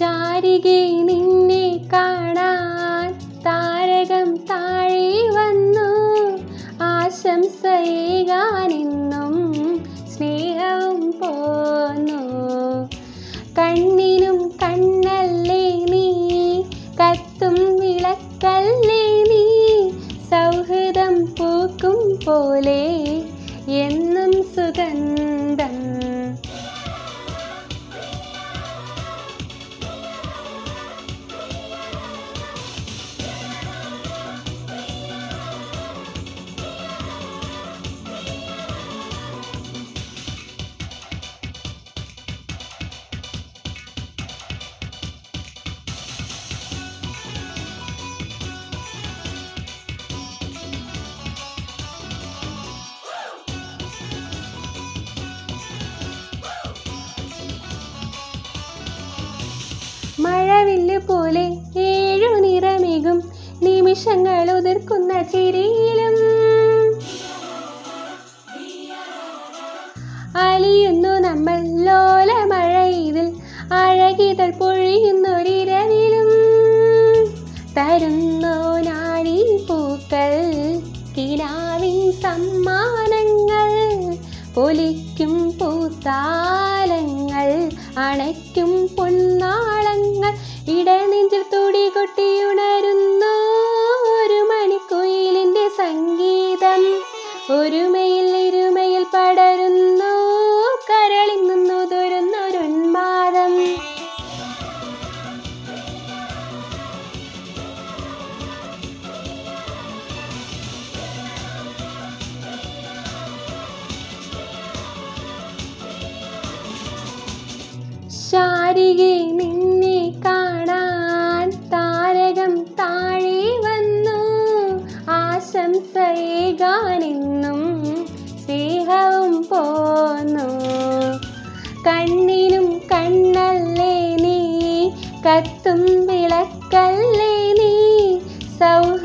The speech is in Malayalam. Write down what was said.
ശാരികെ നിന്നെ കാണാൻ താരകം താഴെ വന്നു. ആശംസയേകാനെന്നും സ്നേഹവും പോന്നു. കണ്ണിനും കണ്ണല്ലേ നീ കത്തും വിളക്കല്ലേ നീ സൗഹൃദം പൂക്കും പോലെ എന്നും സുഗന്ധം മഴവില്ല് പോലെ ഏഴു നിറമേകും നിമിഷങ്ങൾ ഉതിർക്കുന്ന ചിരിയിലും. അലിയുന്നു നമ്മൾ ലോല ലോലമഴയിതിൽ അഴകിതൾ പൊഴിയുന്നൊരിരവിലും. തരുന്നോ നാണി പൂക്കൾ കിനാവിൻ സമ്മാനങ്ങൾ പൊലിക്കും പൂത്താലങ്ങൾ അണയ്ക്കും പൊന്നാളങ്ങൾ. ഇടനെഞ്ചിൽ കൊട്ടിയുണരുന്നു ഒരു മണിക്കുയിലിന്റെ സംഗീതം. ഒരുമയിൽ ഇരുമയിൽ പടരുന്നു ശാരികെ നിന്നെ കാണാൻ താരകം താഴെ വന്നു. ആശംസയേകാനെന്നും സ്നേഹവും പോന്നു. കണ്ണിനും കണ്ണല്ലേ നീ കത്തും വിളക്കല്ലേ നീ സൗഹൃദം